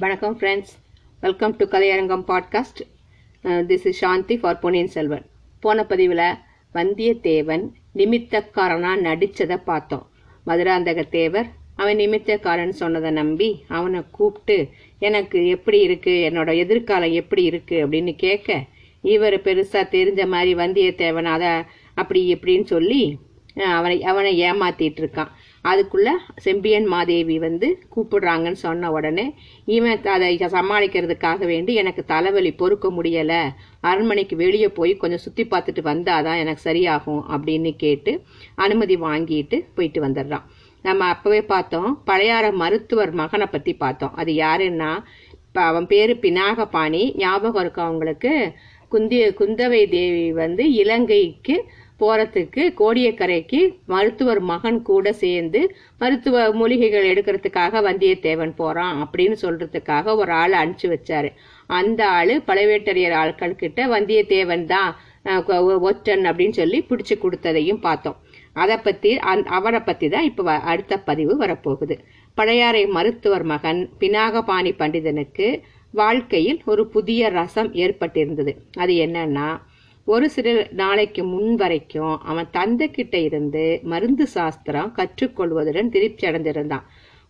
வணக்கம் friends welcome to Kalaiyarangam podcast this is Shanti for Ponniyin Selvan போன பதிவில் வந்தியத்தேவன் நிமித்தக்காரனாக நடித்ததை பார்த்தோம். மதுராந்தக தேவர் அவன் நிமித்தக்காரன் சொன்னதை நம்பி அவனை கூப்பிட்டு எனக்கு எப்படி இருக்குது என்னோட எதிர்காலம் எப்படி இருக்குது அப்படின்னு கேட்க இவர் பெருசாக தெரிஞ்ச மாதிரி வந்தியத்தேவன் அதை அப்படி இப்படின்னு சொல்லி அவனை அவனை ஏமாத்திட்டு இருக்கான். அதுக்குள்ள செம்பியன் மாதேவி வந்து கூப்பிடுறாங்கன்னு சொன்ன உடனே இவன் அதை சமாளிக்கிறதுக்காக வேண்டி எனக்கு தலைவலி பொறுக்க முடியல. அரண்மனைக்கு வெளியே போய் கொஞ்சம் சுத்தி பார்த்துட்டு வந்தாதான் எனக்கு சரியாகும் அப்படின்னு கேட்டு அனுமதி வாங்கிட்டு போயிட்டு வந்துடுறான். நம்ம அப்பவே பார்த்தோம் பழையாற மருத்துவர் மகனை பத்தி பார்த்தோம். அது யாருன்னா இப்போ அவன் பேரு பினாகபாணி. ஞாபகம் இருக்கும் அவங்களுக்கு குந்தி குந்தவை தேவி வந்து இலங்கைக்கு போறதுக்கு கோடியக்கரைக்கு மருத்துவர் மகன் கூட சேர்ந்து மருத்துவ மூலிகைகள் எடுக்கிறதுக்காக வந்தியத்தேவன் போறான் அப்படின்னு சொல்றதுக்காக ஒரு ஆள் அனுப்பிச்சு வச்சாரு. அந்த ஆளு பழவேட்டரையர் ஆட்கள் கிட்ட வந்தியத்தேவன் தான் ஒற்றன் அப்படின்னு சொல்லி பிடிச்சு கொடுத்ததையும் பார்த்தோம். அதை பத்தி அந் அவரை பத்தி தான் இப்ப வ- அடுத்த பதிவு வரப்போகுது. பழையாறை மருத்துவர் மகன் பினாகபாணி பண்டிதனுக்கு வாழ்க்கையில் ஒரு புதிய ரசம் ஏற்பட்டிருந்தது. அது என்னன்னா ஒரு சில நாளைக்கு முன் வரைக்கும் அவன் தந்தை கிட்ட இருந்து மருந்து சாஸ்திரம் கற்றுக்கொள்வதுடன் திருப்தி அடைந்திருந்தான்.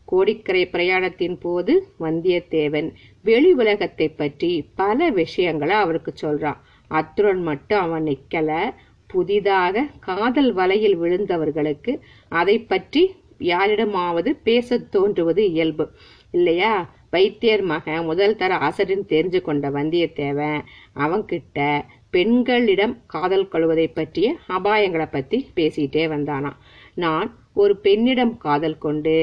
கோடிக்கரை பிரயாணத்தின் போது வந்தியத்தேவன் வெளி உலகத்தை பற்றி பல விஷயங்களை அவருக்கு சொல்றான். அத்துடன் மட்டும் அவன் நிக்கல. புதிதாக காதல் வலையில் விழுந்தவர்களுக்கு அதை பற்றி யாரிடமாவது பேசத் தோன்றுவது இயல்பு. இல்லையா? வைத்தியர் மகன் முதல் தர ஆசிரியர் தெரிஞ்சு கொண்ட வந்தியத்தேவன் அவன்கிட்ட பெண்களிடம் காதல் கொள்வதை பற்றிய அபாயங்களை பற்றி பேசிட்டே வந்தானாம் நான் ஒரு பெண்ணிடம் காதல் கொண்டு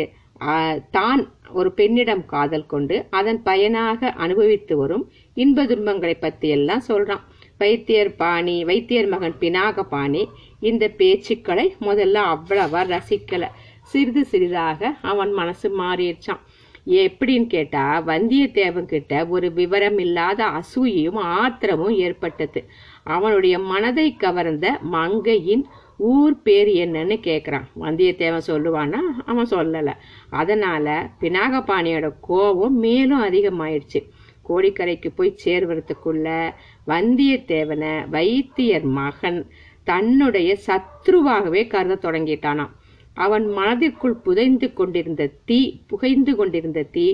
தான் ஒரு பெண்ணிடம் காதல் கொண்டு அதன் பயனாக அனுபவித்து வரும் இன்ப துன்பங்களை பற்றி எல்லாம் சொல்றான். வைத்தியர் பாணி வைத்தியர் மகன் பினாக பாணி இந்த பேச்சுக்களை முதல்ல அவ்வளவா ரசிக்கல. சிறிது சிறிதாக அவன் மனசு மாறிடுச்சான். எப்படின்னு கேட்டா வந்தியத்தேவன் கிட்ட ஒரு விவரம் இல்லாத அசூயையும் ஆத்திரமும் ஏற்பட்டது. அவனுடைய மனதை கவர்ந்த மங்கையின் ஊர் பேர் என்னன்னு கேட்குறான் வந்தியத்தேவன் சொல்லுவானா? அவன் சொல்லலை. அதனால பினாகபாணியோட கோபம் மேலும் அதிகமாயிடுச்சு. கோடிக்கரைக்கு போய் சேர்வதுக்குள்ள வந்தியத்தேவனை வைத்தியர் மகன் தன்னுடைய சத்ருவாகவே கருத தொடங்கிட்டானான் அவன் மனதிற்குள் புதைந்து கொண்டிருந்த தீ புகைந்து கொண்டிருந்த தீ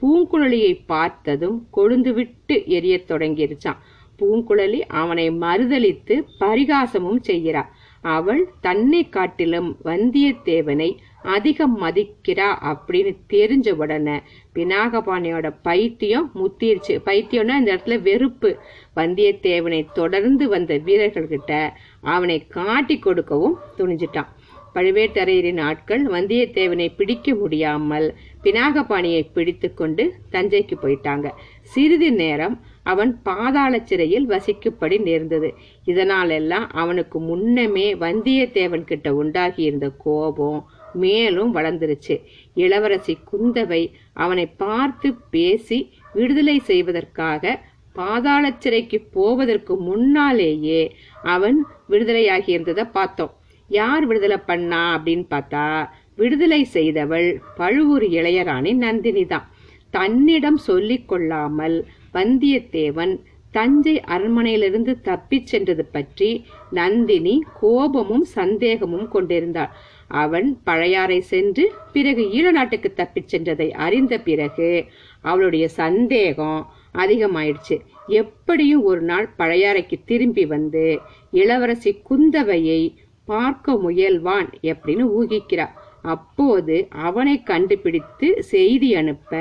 பூங்குழலியை பார்த்ததும் கொழுந்துவிட்டு எரியத் தொடங்கிருச்சான் பூங்குழலி அவனை மறுதலித்து பரிகாசமும் செய்கிறாள். அவள் தன்னை காட்டிலும் வந்தியத்தேவனை அதிகம் மதிக்கிறா அப்படின்னு தெரிஞ்ச உடனே பினாகபாணியோட பைத்தியம் முத்திருச்சு. பைத்தியம்னா இந்த இடத்துல வெறுப்பு. வந்தியத்தேவனை தொடர்ந்து வந்த வீரர்கள்கிட்ட அவனை காட்டி கொடுக்கவும் துணிஞ்சிட்டான். பழுவேட்டரையரின் ஆட்கள் வந்தியத்தேவனை பிடிக்க முடியாமல் பினாகபாணியை பிடித்து கொண்டு தஞ்சைக்கு போயிட்டாங்க. சிறிது நேரம் அவன் பாதாள சிறையில் வசிக்கும்படி நேர்ந்தது. இதனாலெல்லாம் அவனுக்கு முன்னமே வந்தியத்தேவன் கிட்ட உண்டாகி இருந்த கோபம் மேலும் வளர்ந்துருச்சு. இளவரசி குந்தவை அவனை பார்த்து பேசி விடுதலை செய்வதற்காக பாதாள சிறைக்கு போவதற்கு முன்னாலேயே அவன் விடுதலையாகி இருந்ததை பார்த்தோம். யார் விடுதலை பண்ணா அப்படின்னு பார்த்தா விடுதலை செய்தவள் பழுவூர் இளையராணி நந்தினி தான். தன்னிடம் சொல்லிக் கொள்ளாமல் வந்தியத்தேவன் தஞ்சை அரண்மனையிலிருந்து தப்பிச் சென்றது பற்றி நந்தினி கோபமும் சந்தேகமும் கொண்டிருந்தாள். அவன் பழையாறை சென்று பிறகு ஈழ நாட்டுக்கு தப்பிச் சென்றதை அறிந்த பிறகு அவளுடைய சந்தேகம் அதிகமாயிடுச்சு. எப்படியும் ஒரு நாள் பழையாறைக்கு திரும்பி வந்து இளவரசி குந்தவையை பார்க்க முயல்வான் எப்படின்னு ஊகிக்கிறார் அப்போது அவனை கண்டுபிடித்து செய்தி அனுப்ப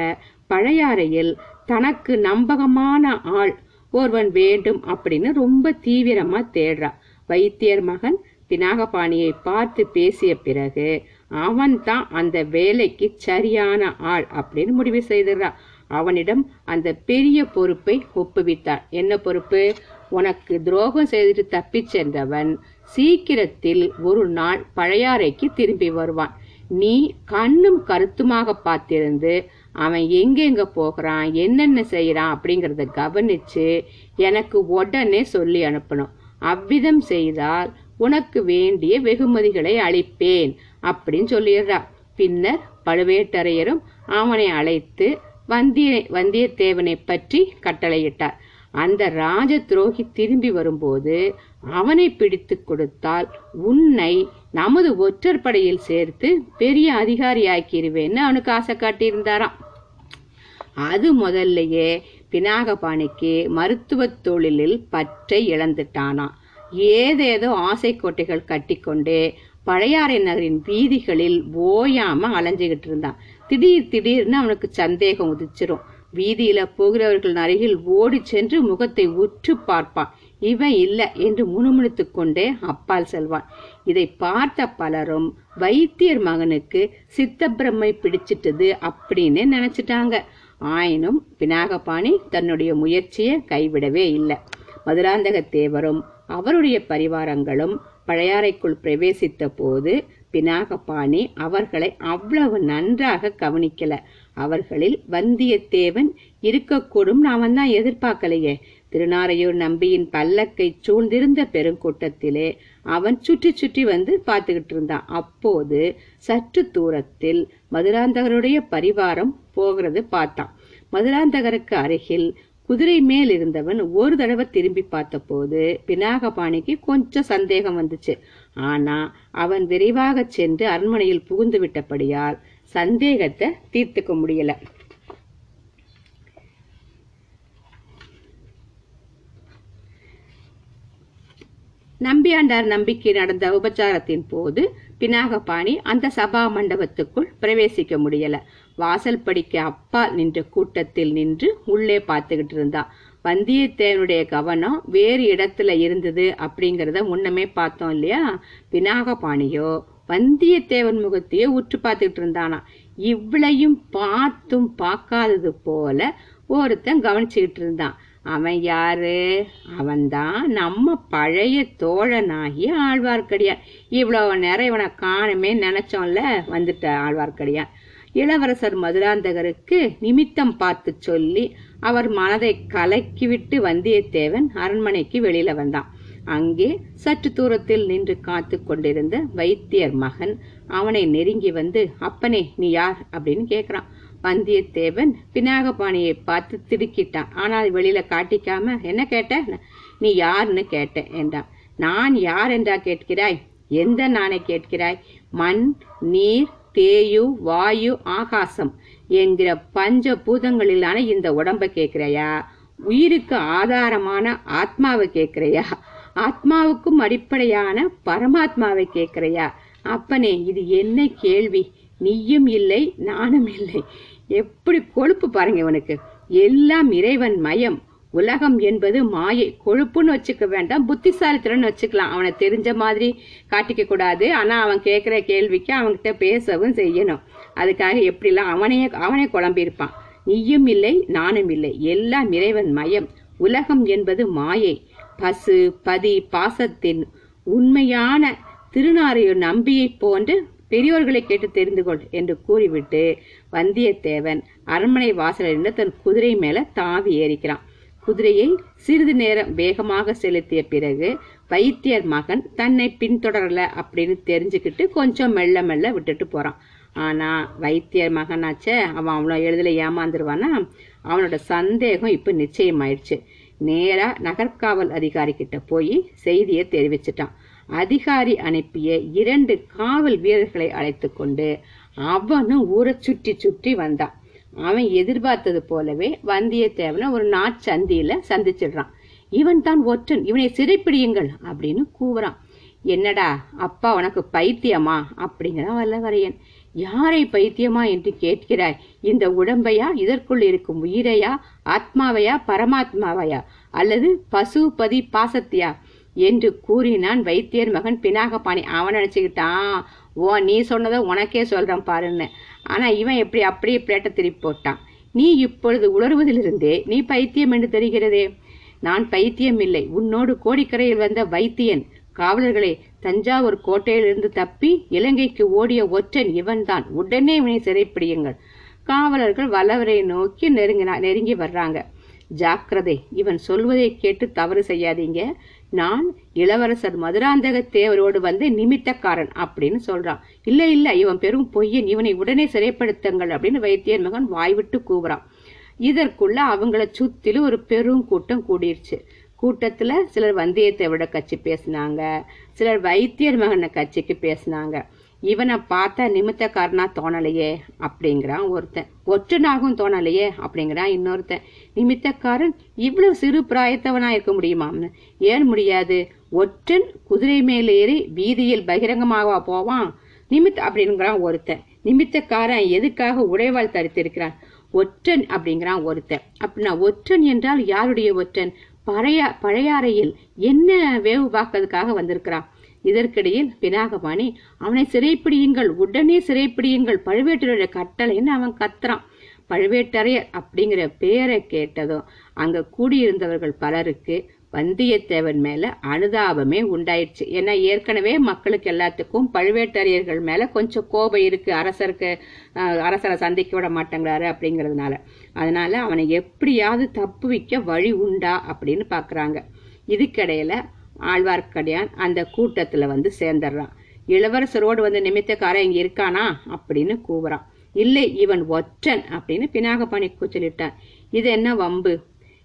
பழையாறையில் தனக்கு நம்பகமான ஆள் ஒருவன் வேண்டும் அப்படின்னு ரொம்ப தீவிரமா தேடுறா. வைத்தியர் மகன் பினாகபாணியை பார்த்து பேசிய பிறகு அவன் தான் அந்த வேலைக்கு சரியான ஆள் அப்படின்னு முடிவு செய்துடுறா. அவனிடம் அந்த பெரிய பொறுப்பை ஒப்புவித்தான் என்ன பொறுப்பு? உனக்கு துரோகம் செய்துட்டு தப்பிச் சென்றவன் சீக்கிரத்தில் ஒரு நாள் பழையாறைக்கு திரும்பி வருவான். நீ கண்ணும் கருத்துமாக பார்த்திருந்து அவன் எங்கெங்க போகிறான் என்னென்ன செய்யறான் அப்படிங்கறத கவனிச்சு எனக்கு உடனே சொல்லி அனுப்பணும். அவ்விதம் செய்தால் உனக்கு வேண்டிய வெகுமதிகளை அளிப்பேன் அப்படின்னு சொல்லிடுறா. பின்னர் பழுவேட்டரையரும் அவனை அழைத்து வந்திய வந்தியத்தேவனை பற்றி கட்டளையிட்டார். அந்த ராஜ துரோகி திரும்பி வரும்போது அவனை பிடித்து கொடுத்தால் உன்னை நமது ஒற்றற்படையில் சேர்த்து பெரிய அதிகாரியாக்கிடுவேன்னு அவனுக்கு ஆசை காட்டியிருந்தாராம். அது முதல்லயே பினாகபாணிக்கு மருத்துவ தொழிலில் பற்றை இழந்துட்டானாம். ஏதேதோ ஆசை கோட்டைகள் கட்டிக்கொண்டே பழையாறை நகரின் வீதிகளில் ஓயாம அலைஞ்சுகிட்டு இருந்தான். திடீர் திடீர்னு அவனுக்கு சந்தேகம் உதிச்சிரும். வீதியில போகிறவர்கள் அருகில் ஓடி சென்று முகத்தை உற்று பார்ப்பான். இவன் இல்லை என்று முணுமுணுத்து கொண்டே அப்பால் செல்வான். இதை பார்த்த பலரும் வைத்தியர் மகனுக்கு சித்தப்பிரமை பிடிச்சிட்டது அப்படின்னு நினைச்சிட்டாங்க. ஆயினும் பினாகபாணி தன்னுடைய முயற்சியை கைவிடவே இல்லை. மதுராந்தக தேவரும் அவருடைய பரிவாரங்களும் பழையாறைக்குள் பிரவேசித்த போது பினாகபாணி அவர்களை அவ்வளவு நன்றாக கவனிக்கல. அவர்களில் வந்தியத்தேவன் இருக்கக்கூடும். அவன் தான் எதிர்பார்க்கலையே. திருநாரையூர் நம்பியின் பல்லக்கை சூழ்ந்திருந்த பெருங்கூட்டத்திலே அவன் சுற்றி சுற்றி வந்து பார்த்துக்கிட்டு இருந்தான். அப்போது சற்று தூரத்தில் மதுராந்தகருடைய பரிவாரம் போகிறது பார்த்தான். மதுராந்தகருக்கு அருகில் குதிரை மேல் இருந்தவன் ஒரு தடவை திரும்பி பார்த்தபோது பினாகபாணிக்கு கொஞ்சம் சந்தேகம் வந்துச்சு. ஆனா அவன் விரைவாக சென்று அரண்மனையில் புகுந்து விட்டபடியால் சந்தேகத்தை தீர்த்துக்க முடியல. நம்பியாண்டார் நம்பிக்கை நடந்த உபச்சாரத்தின் போது பினாகபாணி அந்த சபா மண்டபத்துக்குள் பிரவேசிக்க முடியல. வாசல் படிக்க அப்பால் நின்ற கூட்டத்தில் நின்று உள்ளே பார்த்துக்கிட்டு இருந்தான் வந்தியத்தேவனுடைய கவனம் வேறு இடத்துல இருந்தது அப்படிங்கறத முன்னமே பார்த்தோம் இல்லையா? பினாகபாணியோ வந்தியத்தேவன் முகத்தையே உற்று பார்த்துக்கிட்டு இருந்தானா இவ்வளையும் பார்த்தும் பார்க்காதது போல ஒருத்தன் கவனிச்சுக்கிட்டு இருந்தான். அவன் யாரு? அவன்தான் நம்ம பழைய தோழனாகிய ஆழ்வார்க்கடியான். இவ்வளவு நேரம் இவனை காணுமே நினைச்சோம்ல வந்துட்ட ஆழ்வார்க்கடியான். இளவரசர் மதுராந்தகருக்கு நிமித்தம் பார்த்து சொல்லி அவர் மனதை கலக்கிவிட்டு வந்தியத்தேவன் அரண்மனைக்கு வெளியில வந்தான். அங்கே சற்று தூரத்தில் நின்று காத்து கொண்டிருந்த வைத்தியர் மகன் அவனை நெருங்கி வந்து அப்பனே நீ யார்? அப்படின்னு கேக்குறான். வந்தியத்தேவன் பினாகபாணியை பார்த்து திடுக்கிட்டான். ஆனால் வெளியில காட்டிக்காம என்ன கேட்ட? நீ யாருன்னு கேட்டேன் என்றான். நான் யார் என்றா கேட்கிறாய்? எந்த நானை கேட்கிறாய்? மண் நீர் தேயு வாயு ஆகாசம் என்கிற பஞ்ச பூதங்களிலான இந்த உடம்ப கேட்கிறையா? உயிருக்கு ஆதாரமான ஆத்மாவை கேட்கிறையா? ஆத்மாவுக்கும் அடிப்படையான பரமாத்மாவை கேட்கிறையா? அப்பனே இது என்ன கேள்வி? நீயும் இல்லை நானும் இல்லை. எப்படி கொழுப்பு பாருங்க இவனுக்கு. எல்லாம் இறைவன் மயம். உலகம் என்பது மாயை. கொழுப்புன்னு வச்சுக்க வேண்டாம் புத்திசாலித்தனம்னு வச்சுக்கலாம். அவனை தெரிஞ்ச மாதிரி காட்டிக்க கூடாது. ஆனா அவன் கேட்கிற கேள்விக்கு அவன்கிட்ட பேசவும் செய்யணும். அதுக்காக எப்படிலாம் அவனையே அவனே குழம்பியிருப்பான். நீயும் இல்லை நானும் இல்லை. எல்லாம் இறைவன் மயம். உலகம் என்பது மாயை. பசு பதி பாசத்தின் உண்மையான திருநாரையூர் நம்பியைப் போன்று பெரியோர்களை கேட்டு தெரிந்து கொள் என்று கூறிவிட்டு வந்தியத்தேவன் அரண்மனை வாசலிருந்து தன் குதிரை மேல தாவி ஏறிக்கிறான். குதிரையை சிறிது நேரம் வேகமாக செலுத்திய பிறகு வைத்தியர் மகன் தன்னை பின்தொடரல அப்படின்னு தெரிஞ்சுக்கிட்டு கொஞ்சம் மெல்ல மெல்ல விட்டுட்டு போறான். ஆனா வைத்தியர் மகனாச்சே அவன் அவ்வளோ எளிதில் ஏமாந்துருவானா? அவனோட சந்தேகம் இப்ப நிச்சயமாயிடுச்சு. நேரா நகர்காவல் அதிகாரி கிட்ட போய் செய்தியை தெரிவிச்சிட்டான். அதிகாரி அனுப்பிய இரண்டு காவல் வீரர்களை அழைத்து கொண்டு அவனும் ஊரை சுற்றி சுற்றி வந்தான். அவன் எதிர்பார்த்தது போலவே வந்தியத்தேவனை ஒரு நாட்சந்தியில சந்திச்சிடுறான். இவன் தான் ஒற்றன் இவனை சிறைப்பிடியுங்கள் அப்படின்னு கூவுறான். என்னடா அப்பா உனக்கு பைத்தியமா? அப்படிங்கிறான் வல்லவரையன். யாரை பைத்தியமா என்று கேட்கிறாய்? இந்த உடம்பையா? இதற்குள் இருக்கும் உயிரையா? ஆத்மாவையா? பரமாத்மாவையா? அல்லது பசுபதி பாசத்தியா? என்று கூறினான் வைத்தியர் மகன் பினாகபாணி. அவன் நினைச்சுக்கிட்டான் ஓ நீ சொன்னதை உனக்கே சொல்றேன் பாருன்னு. ஆனா இவன் எப்படி அப்படியே பிளேட்டை திருப்பி போட்டான். நீ இப்பொழுது உணர்வதிலிருந்தே நீ பைத்தியம் என்று தெரிகிறதே? நான் பைத்தியம் இல்லை. உன்னோடு கோடிக்கரையில் வந்த வைத்தியன் காவலர்களே தஞ்சாவூர் கோட்டையிலிருந்து தப்பி இலங்கைக்கு ஓடிய ஒற்றன் இவன்தான். உடனே இவனை சிறைப்பிடியுங்கள். காவலர்கள் வல்லவரை நோக்கி நெருங்கினா நெருங்கி வர்றாங்க. ஜாக்கிரதை இவன் சொல்வதை கேட்டு தவறு செய்யாதீங்க. நான் இளவரசர் மதுராந்தக தேவரோடு வந்து நிமித்தக்காரன் அப்படின்னு சொல்றான். இல்ல இல்ல இவன் பெரும் பொய்யன். இவனை உடனே சிறைப்படுத்துங்கள் அப்படின்னு வைத்தியர் மகன் வாய்விட்டு கூவுறான். இதற்குள்ள அவங்கள சுத்திலும் ஒரு பெரும் கூட்டம் கூடிருச்சு. கூட்டத்தில் சிலர் வந்தியத்தேவோட கட்சி பேசினாங்க சிலர் வைத்தியர் மகன கட்சிக்கு பேசினாங்க. இவனை பார்த்தா நிமித்தக்காரனா தோணலையே அப்படிங்கிறான் ஒருத்தன். ஒற்றனாகவும் தோணலையே அப்படிங்கிறான் இன்னொருத்தன். நிமித்தக்காரன் இவ்வளவு சிறு பிராயத்தவனா இருக்க முடியுமாம்னு. ஏன் முடியாது? ஒற்றன் குதிரை மேல் ஏறி வீதியில் பகிரங்கமாக போவான். நிமித் அப்படிங்கிறான் ஒருத்தன். நிமித்தக்காரன் எதுக்காக உடைவாள் தரித்திருக்கிறான்? ஒற்றன் அப்படிங்கிறான் ஒருத்தன். அப்படின்னா ஒற்றன் என்றால் யாருடைய ஒற்றன்? பழைய பழையாறையில் என்ன வேவு பார்க்கறதுக்காக வந்திருக்கிறான் இதற்கிடையில் பினாகபாணி அவனை சிறைப்பிடியுங்கள் உடனே சிறைப்பிடியுங்கள் பழுவேட்டரையருடைய கட்டளைன்னு அவன் கத்துறான். பழுவேட்டரையர் அப்படிங்கிற பேரை கேட்டதும் அங்க கூடியிருந்தவர்கள் பலருக்கு வந்தியத்தேவன் மேல அனுதாபமே உண்டாயிடுச்சு. ஏன்னா ஏற்கனவே மக்களுக்கு எல்லாத்துக்கும் பழுவேட்டரையர்கள் மேல கொஞ்சம் கோபம் இருக்கு. அரசருக்கு அரசரை சந்திக்க விட மாட்டேங்கிறாரு அப்படிங்கறதுனால. அதனால அவனை எப்படியாவது தப்பு வைக்க வழி உண்டா அப்படின்னு பாக்குறாங்க. இதுக்கிடையில ஆழ்வார்க்கடியான் அந்த கூட்டத்துல வந்து சேர்ந்துடுறான். இளவரசரோடு வந்து நிமித்தக்காரன் இங்க இருக்கானா அப்படின்னு கூவுறான். இல்லை இவன் ஒற்றன் அப்படின்னு பினாகபாணி கூச்சலிட்டான். இது என்ன வம்பு?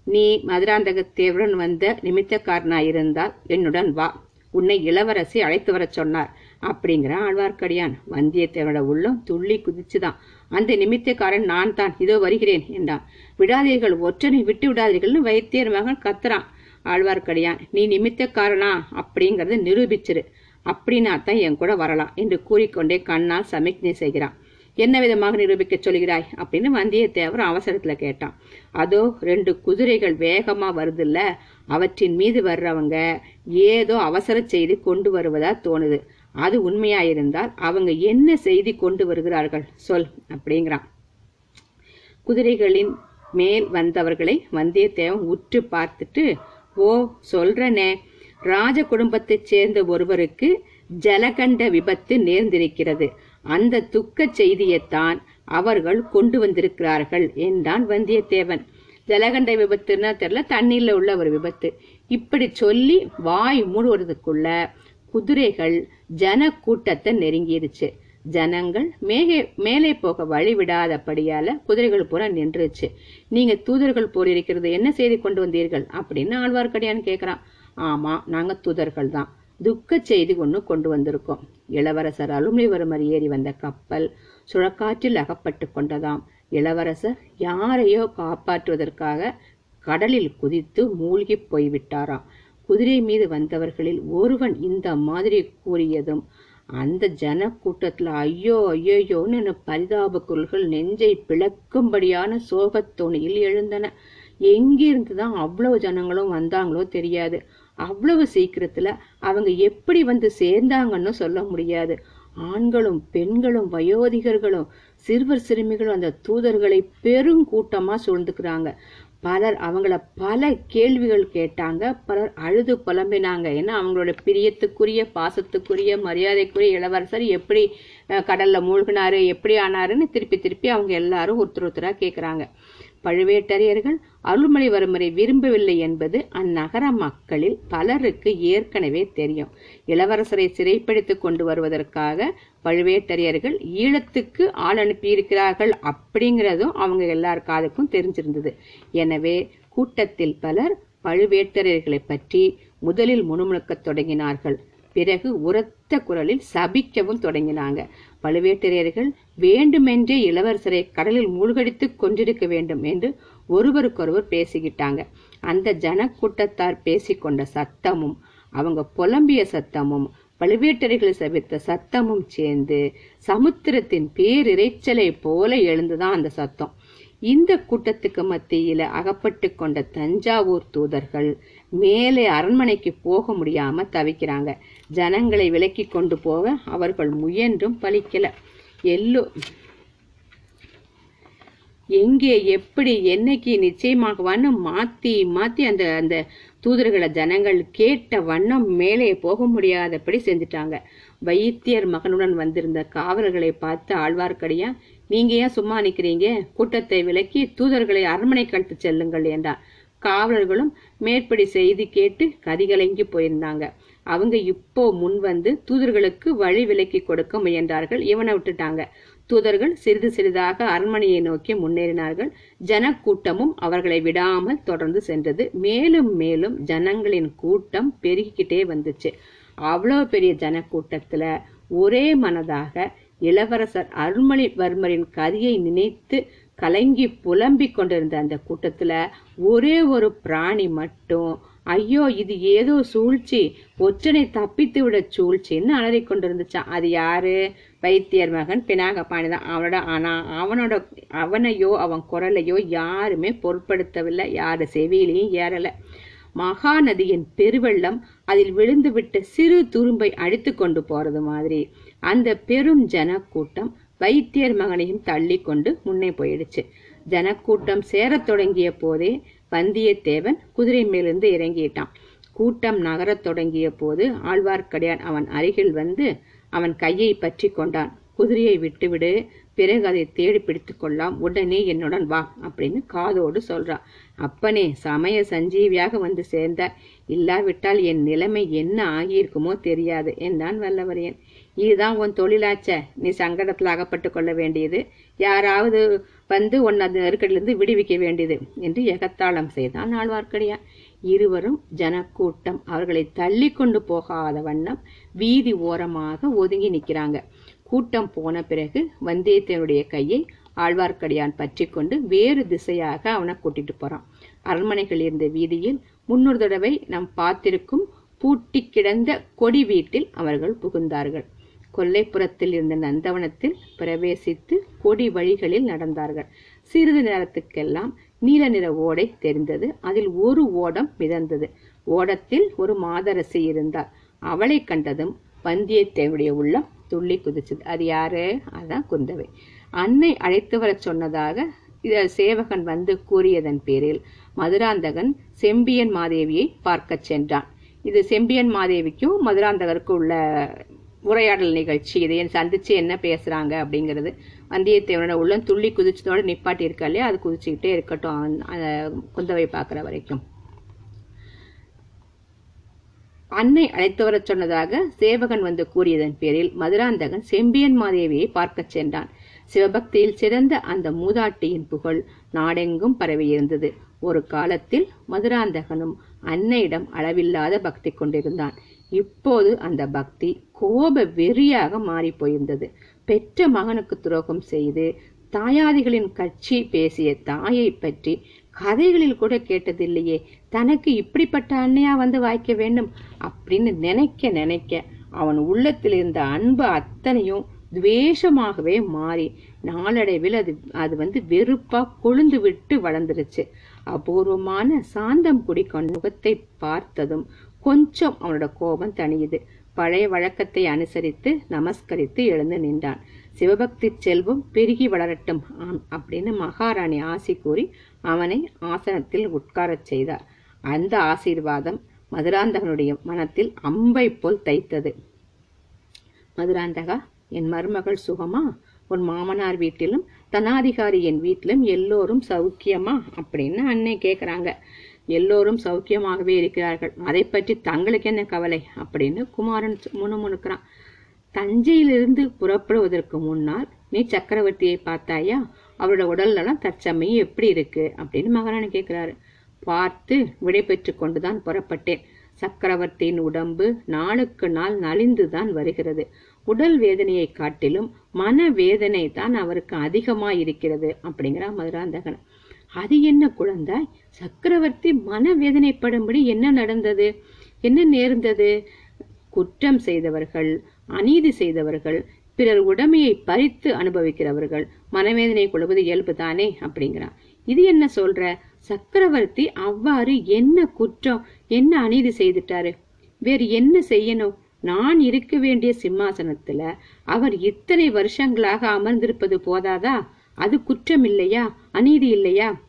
நீ மதுராந்தகத்தேவருடன் வந்த நிமித்தக்காரனாயிருந்தால் என்னுடன் வா. உன்னை இளவரசி அழைத்து வரச் சொன்னார். அப்படிங்கிறான் ஆழ்வார்க்கடியான் வந்தியத்தேவனோட உள்ளம் துள்ளி குதிச்சுதான். அந்த நிமித்தக்காரன் நான் தான் இதோ வருகிறேன் என்றான். விடாதீர்கள் ஒற்றனை விட்டு விடாதீர்கள்னு வைத்தியர் மகன் கத்துறான். ஆழ்வார்க்கடியான் நீ நிமித்தக்காரனா? அப்படிங்கறத நிரூபிச்சிரு. அப்படின்னா தான் என் கூட வரலாம் என்று கூறிக்கொண்டே கண்ணால் சமிக்ஞை செய்கிறான். என்ன விதமாக நிரூபிக்க சொல்கிறாய்? அப்படின்னு வந்தியத்தேவர் அவசரத்துல கேட்டான். அதோ ரெண்டு குதிரைகள் வேகமா வருதுல்ல அவற்றின் மீது வர்றவங்க ஏதோ அவசர செய்தி கொண்டு வருவதா தோணுது. அது உண்மையாயிருந்தால் அவங்க என்ன செய்தி கொண்டு வருகிறார்கள் சொல் அப்படிங்கிறான். குதிரைகளின் மேல் வந்தவர்களை வந்தியத்தேவன் உற்று பார்த்துட்டு ஓ சொல்றனே. ராஜ குடும்பத்தைச் சேர்ந்த ஒருவருக்கு ஜலகண்ட விபத்து நேர்ந்திருக்கிறது. அந்த துக்கச் செய்தியைத்தான் அவர்கள் கொண்டு வந்திருக்கிறார்கள் என்றான் வந்தியத்தேவன். ஜலகண்ட விபத்துன்னா தெரியல? தண்ணீர்ல உள்ள ஒரு விபத்து. இப்படி சொல்லி வாய் மூடுவதற்குள்ள குதிரைகள் ஜன கூட்டத்தை நெருங்கிருச்சு ஜனங்கள் மேலே மேலே போக வழிவிடாதபடியால குதிரைகள் பூரா நின்றுச்சு. நீங்க தூதர்கள் போல் இருக்கிறது என்ன செய்தி கொண்டு வந்தீர்கள்? அப்படின்னு ஆழ்வார்க்கடியான் கேக்குறான். ஆமா நாங்க தூதர்கள் தான் துக்க செய்தி ஒன்று கொண்டு வந்திருக்கோம். இளவரசர் அலுமிவர்மர் ஏறி வந்த கப்பல் சுழக்காற்றில் அகப்பட்டு கொண்டதாம். இளவரசர் யாரையோ காப்பாற்றுவதற்காக கடலில் குதித்து மூழ்கி போய்விட்டாராம். குதிரை மீது வந்தவர்களில் ஒருவன் இந்த மாதிரி கூறியதும் அந்த ஜன கூட்டத்துல ஐயோ ஐயோயோன்னு பரிதாப குரல்கள் நெஞ்சை பிளக்கும்படியான சோகத் தோணியில் எழுந்தன. எங்கிருந்து தான் அவ்வளவு ஜனங்களும் வந்தாங்களோ தெரியாது. அவ்வளவு சீக்கிரத்துல அவங்க எப்படி வந்து சேர்ந்தாங்கன்னு சொல்ல முடியாது. ஆண்களும் பெண்களும் வயோதிகர்களும் சிறுவர் சிறுமிகளும் அந்த தூதர்களை பெருங்கூட்டமா சூழ்ந்துக்கிறாங்க. பலர் அவங்கள பல கேள்விகள் கேட்டாங்க. பலர் அழுது புலம்பினாங்க. ஏன்னா அவங்களோட பிரியத்துக்குரிய பாசத்துக்குரிய மரியாதைக்குரிய இளவரசர் எப்படி கடல்ல மூழ்கினாரு எப்படி ஆனாருன்னு திருப்பி திருப்பி அவங்க எல்லாரும் ஒருத்தர் ஒருத்தரா கேட்குறாங்க பழுவேட்டரையர்கள் அருள்மொழிவர்மரை விரும்பவில்லை என்பது அந்நகர மக்களில் பலருக்கு ஏற்கனவே தெரியும். இளவரசரை சிறைப்பிடித்து கொண்டு வருவதற்காக பழுவேட்டரையர்கள் ஈழத்துக்கு ஆள் அனுப்பியிருக்கிறார்கள் அப்படிங்கிறதும் அவங்க எல்லார் காதுக்கும் தெரிஞ்சிருந்தது. எனவே கூட்டத்தில் பலர் பழுவேட்டரையர்களை பற்றி முதலில் முணுமுணுக்கத் தொடங்கினார்கள். பிறகு உரத்த குரலில் சபிக்கவும் தொடங்கினாங்க. பழுவேட்டரையர்கள் வேண்டுமென்றே இளவரசரை கடலில் மூழ்கடித்து கொண்டிருக்க வேண்டும் என்று ஒருவருக்கொருவர் பேசிக்கிட்டாங்க. அந்த ஜனக்கூட்டத்தார் பேசிக்கொண்ட சத்தமும் அவங்க புலம்பிய சத்தமும் பழுவேட்டரைகளை சபித்த சத்தமும் சேர்ந்து சமுத்திரத்தின் பேரிரைச்சலை போல எழுந்துதான் அந்த சத்தம். இந்த கூட்டத்துக்கு மத்தியில அகப்பட்டு கொண்ட தஞ்சாவூர் தூதர்கள் மேலே அரண்மனைக்கு போக முடியாம தவிக்கிறாங்க. ஜனங்களை விலக்கி கொண்டு போக அவர்கள் முயன்றும் பலிக்கல. எல்லோ எங்கே எப்படி என்னைக்கு நிச்சயமாகவான்னு மாத்தி மாத்தி அந்த அந்த தூதர்களை ஜனங்கள் கேட்ட வண்ணம் மேலே போக முடியாதபடி செஞ்சுட்டாங்க. வைத்தியர் மகனுடன் வந்திருந்த காவலர்களை பார்த்து ஆழ்வார்க்கடியான் நீங்க ஏன் சும்மா நிக்கிறீங்க? கூட்டத்தை விலக்கி தூதர்களை அரண்மனை கழித்து செல்லுங்கள் என்றார். காவலர்களும் மேற்படி செய்தி கேட்டு கதிகலங்கி போயிருந்தாங்க. அவங்க இப்போ முன் வந்து தூதர்களுக்கு வழி விலக்கி கொடுக்க முயன்றார்கள். இவனை விட்டுட்டாங்க. தூதர்கள் சிறிது சிறிதாக அரண்மனையை நோக்கி முன்னேறினார்கள். ஜனக்கூட்டமும் அவர்களை விடாமல் தொடர்ந்து சென்றது. மேலும் மேலும் ஜனங்களின் கூட்டம் பெருகிக்கிட்டே வந்துச்சு. அவ்வளோ பெரிய ஜனக்கூட்டத்தில் ஒரே மனதாக இளவரசர் அருள்மொழிவர்மரின் கதியை நினைத்து கலங்கி புலம்பிக் கொண்டிருந்த அந்த கூட்டத்துல ஒரே ஒரு பிராணி மட்டும் ஐயோ இது ஏதோ சூழ்ச்சி. ஒற்றனை தப்பித்து விட சூழ்ச்சின்னு அலறிக் கொண்டிருந்துச்சான் அது யாரு? வைத்தியர் மகன் பினாகபாணி தான். அவனோட ஆனா அவனோட அவனையோ அவன் குரலையோ யாருமே பொருட்படுத்தவில்லை. யாரு செவியிலையும் ஏறல. மகாநதியின் பெருவெள்ளம் அதில் விழுந்துவிட்ட சிறு துரும்பை அடித்து கொண்டு போறது மாதிரி. அந்த பெரும் ஜனக்கூட்டம் வைத்தியர் மகனையும் தள்ளி கொண்டு முன்னே போயிடுச்சு. ஜனக்கூட்டம் சேரத் தொடங்கிய போதே வந்தியத்தேவன் குதிரை மேலிருந்து இறங்கிட்டான். கூட்டம் நகரத் தொடங்கிய போது ஆழ்வார்க்கடியான் அவன் அருகில் வந்து அவன் கையை பற்றி கொண்டான். குதிரையை விட்டுவிடு பிறகு அதை தேடி பிடித்து கொள்ளலாம் உடனே என்னுடன் வா அப்படின்னு காதோடு சொல்றான் அப்பனே சமய சஞ்சீவியாக வந்து சேர்ந்த இல்லாவிட்டால் என் நிலைமை என்ன ஆகியிருக்குமோ தெரியாது என்றான் வல்லவரையன். இதுதான் உன் தொழிலாச்ச. நீ சங்கடத்தில் அகப்பட்டு கொள்ள வேண்டியது. யாராவது வந்து உன் அந்த விடுவிக்க வேண்டியது என்று எகத்தாளம் செய்தான் ஆழ்வார்க்கடியான். இருவரும் ஜனக்கூட்டம். அவர்களை தள்ளி கொண்டு போகாத வண்ணம் வீதி ஓரமாக ஒதுங்கி நிற்கிறாங்க. கூட்டம் போன பிறகு வந்தியத்தேவனுடைய கையை ஆழ்வார்க்கடியான் பற்றி கொண்டு வேறு திசையாக அவனை கூட்டிட்டு போறான். அரண்மனைகள் இருந்த வீதியில் முன்னொரு தடவை நாம் பார்த்திருக்கும் பூட்டி கிடந்த கொடி வீட்டில் அவர்கள் புகுந்தார்கள். கொல்லைப்புறத்தில் இருந்த நந்தவனத்தில் பிரவேசித்து கொடி வழிகளில் நடந்தார்கள். சிறிது நேரத்துக்கெல்லாம் நீல நிற ஓடை தெரிந்தது. அதில் ஒரு ஓடம் மிதந்தது. ஓடத்தில் ஒரு மாதரசி இருந்தார். அவளை கண்டதும் வந்தியத்தேவனுடைய உள்ளம் துள்ளி குதிச்சது. அது யாரு? அதான் குந்தவை. அன்னை அழைத்து வரச் சொன்னதாக இத சேவகன் வந்து கூறியதன் பேரில் மதுராந்தகன் செம்பியன் மாதேவியை பார்க்கச் சென்றான். இது செம்பியன் மாதேவிக்கும் மதுராந்தகருக்கும் உள்ள உரையாடல் நிகழ்ச்சி. இதை சந்திச்சு என்ன பேசுறாங்க அப்படிங்கிறது வந்தியத்தேவனோட உள்ளம் துள்ளி குதிச்சதோட நிப்பாட்டி இருக்கா இல்லையா? அது குதிச்சுக்கிட்டே இருக்கட்டும். அந்த குந்தவை பார்க்குற வரைக்கும். அன்னை அழைத்து வரச் சொன்னதாக சேவகன் வந்து கூறியதன் பேரில் மதுராந்தகன் செம்பியன் மாதேவியை பார்க்கச் சென்றான். சிவபக்தியில் சிறந்த அந்த மூதாட்டியின் புகழ் நாடெங்கும் பரவியிருந்தது. ஒரு காலத்தில் மதுராந்தகனும் அன்னையிடம் அளவில்லாத பக்தி கொண்டிருந்தான். இப்போது அந்த பக்தி கோப வெறியாக மாறி போயிருந்தது. பெற்ற மகனுக்கு துரோகம் செய்து தாயாதிகளின் கட்சி பேசிய தாயை பற்றி கதைகளில் கூட கேட்டதில்லையே. தனக்கு இப்படிப்பட்ட அன்னையா வந்து வாய்க்க வேண்டும் அப்படின்னு நினைக்க நினைக்க அவன் உள்ளத்தில் இருந்த அன்பு அத்தனையும் துவேஷமாகவே மாறி நாளடைவில் அது அது வந்து வெறுப்பா கொழுந்து விட்டு வளர்ந்துருச்சு. அபூர்வமான சாந்தம் குடிக்கொண்ட முகத்தை பார்த்ததும் கொஞ்சம் அவனோட கோபம் தணியுது. பழைய வழக்கத்தை அனுசரித்து நமஸ்கரித்து எழுந்து நின்றான். சிவபக்தி செல்வம் பெருகி வளரட்டும் ஆம் அப்படின்னு மகாராணி ஆசி கூறி அவனை ஆசனத்தில் உட்காரச் செய்தார் அந்த ஆசீர்வாதம் மதுராந்தகனுடைய மனத்தில் அம்பை போல் தைத்தது. மதுராந்தகா என் மருமகள் சுகமா? உன் மாமனார் வீட்டிலும் தனாதிகாரி என் வீட்டிலும் எல்லோரும் சௌக்கியமா? அப்படின்னு அன்னை கேட்குறாங்க எல்லோரும் சௌக்கியமாகவே இருக்கிறார்கள். அதை பற்றி தங்களுக்கு என்ன கவலை? அப்படின்னு குமாரன் முணுமுணுக்கிறான். தஞ்சையிலிருந்து புறப்படுவதற்கு முன்னால் நீ சக்கரவர்த்தியை பார்த்தாயா? அவரோட உடல் நலம் தற்சமயம் எப்படி இருக்கு அப்படின்னு மகாராணி கேட்கிறாரு பார்த்து விடை பெற்று கொண்டுதான் புறப்பட்டேன். சக்கரவர்த்தியின் உடம்பு நாளுக்கு நாள் நலிந்துதான் வருகிறது. உடல் வேதனையை காட்டிலும் மன வேதனை தான் அவருக்கு அதிகமாக இருக்கிறது அப்படிங்கிறா மதுராந்தகன். அது என்ன குழந்தாய் சக்கரவர்த்தி மன வேதனைப்படும்படி என்ன நடந்தது? என்ன நேர்ந்தது? குற்றம் செய்தவர்கள் அநீதி செய்தவர்கள் பிறர் உடமையை பறித்து அனுபவிக்கிறவர்கள். மனவேதனை கொள்வது இயல்புதானே அப்படிங்கிறான். இது என்ன சொல்ற? சக்கரவர்த்தி அவ்வாறு என்ன குற்றம் என்ன அநீதி செய்துட்டாரு? வேறு என்ன செய்யணும்? நான் இருக்க வேண்டிய சிம்மாசனத்துல அவர் இத்தனை வருஷங்களாக அமர்ந்திருப்பது போதாதா? அது குற்றம் இல்லையா அநீதி இல்லையா?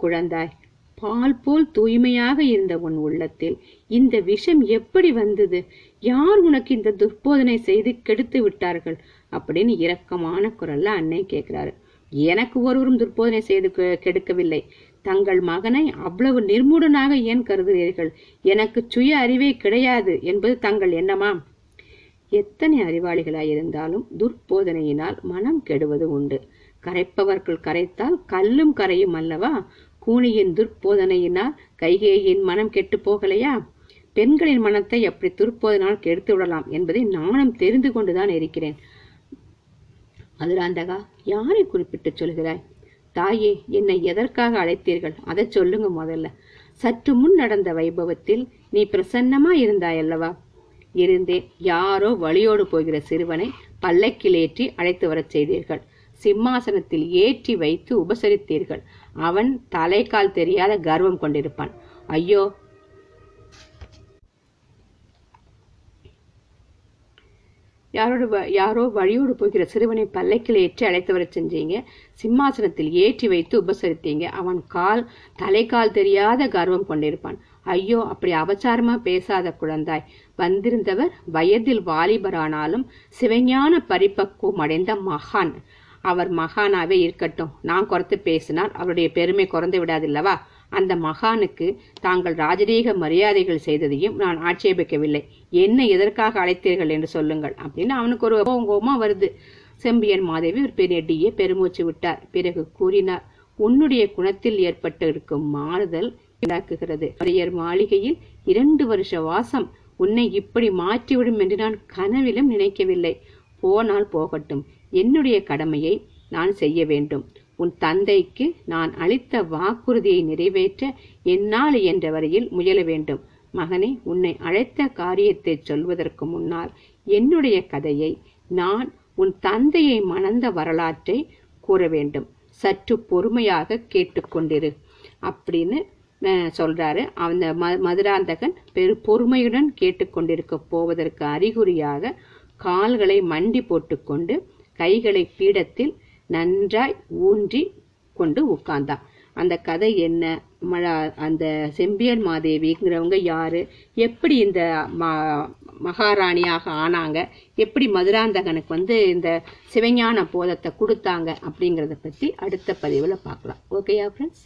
குழந்தாய் பால் போல் தூய்மையாக இருந்த உன் உள்ளத்தில் இந்த விஷம் எப்படி வந்தது? யார் உனக்கு இந்த துர்போதனை செய்து கெடுத்து விட்டார்கள்? அப்படின்னு இரக்கமான குரல்ல அன்னை கேட்கிறாரு. எனக்கு ஒருவரும் துர்போதனை செய்து கெடுக்கவில்லை. தங்கள் மகனை அவ்வளவு நிர்மூடனாக ஏன் கருதுகிறீர்கள்? எனக்கு சுய அறிவே கிடையாது என்பது தங்கள் எண்ணமா எத்தனை அறிவாளிகளாயிருந்தாலும் துர்போதனையினால் மனம் கெடுவது உண்டு. கரைப்பவர்கள் கரைத்தால் கல்லும் கரையும் அல்லவா? கூனியின் துர்போதனையினால் கைகேயின் மனம் கெட்டு போகலையா? பெண்களின் மனத்தை அப்படி துர்போதனால் கெடுத்து விடலாம் என்பதை நானும் தெரிந்து கொண்டுதான் இருக்கிறேன். மதுராந்தகா யாரை குறிப்பிட்டு சொல்கிறாய்? தாயே என்னை எதற்காக அழைத்தீர்கள்? அதை சொல்லுங்க முதல்ல. சற்று முன் நடந்த வைபவத்தில் நீ பிரசன்னமா இருந்தாயல்லவா இருந்தேன் யாரோ வழியோடு போகிற சிறுவனை பல்லக்கில் ஏற்றி அழைத்து வரச் செய்தீர்கள். சிம்மாசனத்தில் ஏற்றி வைத்து உபசரித்தீர்கள். அவன் தலைக்கால் தெரியாத கர்வம் கொண்டிருப்பான். ஐயோ. யாரோட வ- யாரோ வழியோடு போகிற சிறுவனை பல்லக்கில் ஏற்றி அழைத்து வரச் செஞ்சீங்க. சிம்மாசனத்தில் ஏற்றி வைத்து உபசரித்தீங்க. அவன் கால் தலைக்கால் தெரியாத கர்வம் கொண்டிருப்பான். ஐயோ அப்படி அவசாரமா பேசாத குழந்தாய். வந்திருந்தவர் வயதில் வாலிபரானாலும் சிவஞான பரிபக்குவம் அடைந்த மகான். அவர் மகானாவே இருக்கட்டும். நான் குறைத்து பேசினால் அவருடைய பெருமை குறைந்து விடாதில்லவா அந்த மகானுக்கு தாங்கள் ராஜரீக மரியாதைகள் செய்ததையும் நான் ஆட்சேபிக்கவில்லை. என்ன எதற்காக அழைத்தீர்கள் என்று சொல்லுங்கள் அப்படின்னு அவனுக்கு ஒரு கோபம் கோபமா வருது. செம்பியன் மாதேவி ஒரு பெரிய பெருமூச்சு விட்டார். பிறகு கூறினார் உன்னுடைய குணத்தில் ஏற்பட்டு இருக்கும் மாறுதல் இதாக்குகிறது பெரியர் மாளிகையில் இரண்டு வருஷ வாசம். உன்னை இப்படி மாற்றிவிடும் என்று நான் கனவிலும் நினைக்கவில்லை. போனால் போகட்டும். என்னுடைய கடமையை நான் செய்ய வேண்டும். உன் தந்தைக்கு நான் அளித்த வாக்குறுதியை நிறைவேற்ற என்னால் என்ற வரையில் முயல வேண்டும். மகனே உன்னை அழைத்த காரியத்தை சொல்வதற்கு முன்னால் என்னுடைய கதையை நான் உன் தந்தையை மணந்த வரலாற்றை கூற வேண்டும். சற்று பொறுமையாக கேட்டுக்கொண்டிரு அப்படின்னு சொல்றாரு. அந்த ம- மதுராந்தகன் பெரு பொறுமையுடன் கேட்டுக்கொண்டிருக்க போவதற்கு அறிகுறியாக கால்களை மண்டி போட்டுக்கொண்டு கைகளை பீடத்தில் நன்றாய் ஊன்றி கொண்டு உட்கார்ந்தான் அந்த கதை என்ன? அந்த செம்பியன் மாதேவிங்கிறவங்க யாரு? எப்படி இந்த மகாராணியாக ஆனாங்க? எப்படி மதுராந்தகனுக்கு வந்து இந்த சிவஞான போதத்தை கொடுத்தாங்க அப்படிங்கிறத பற்றி அடுத்த பதிவில் பார்க்கலாம். ஓகேயா ஃப்ரெண்ட்ஸ்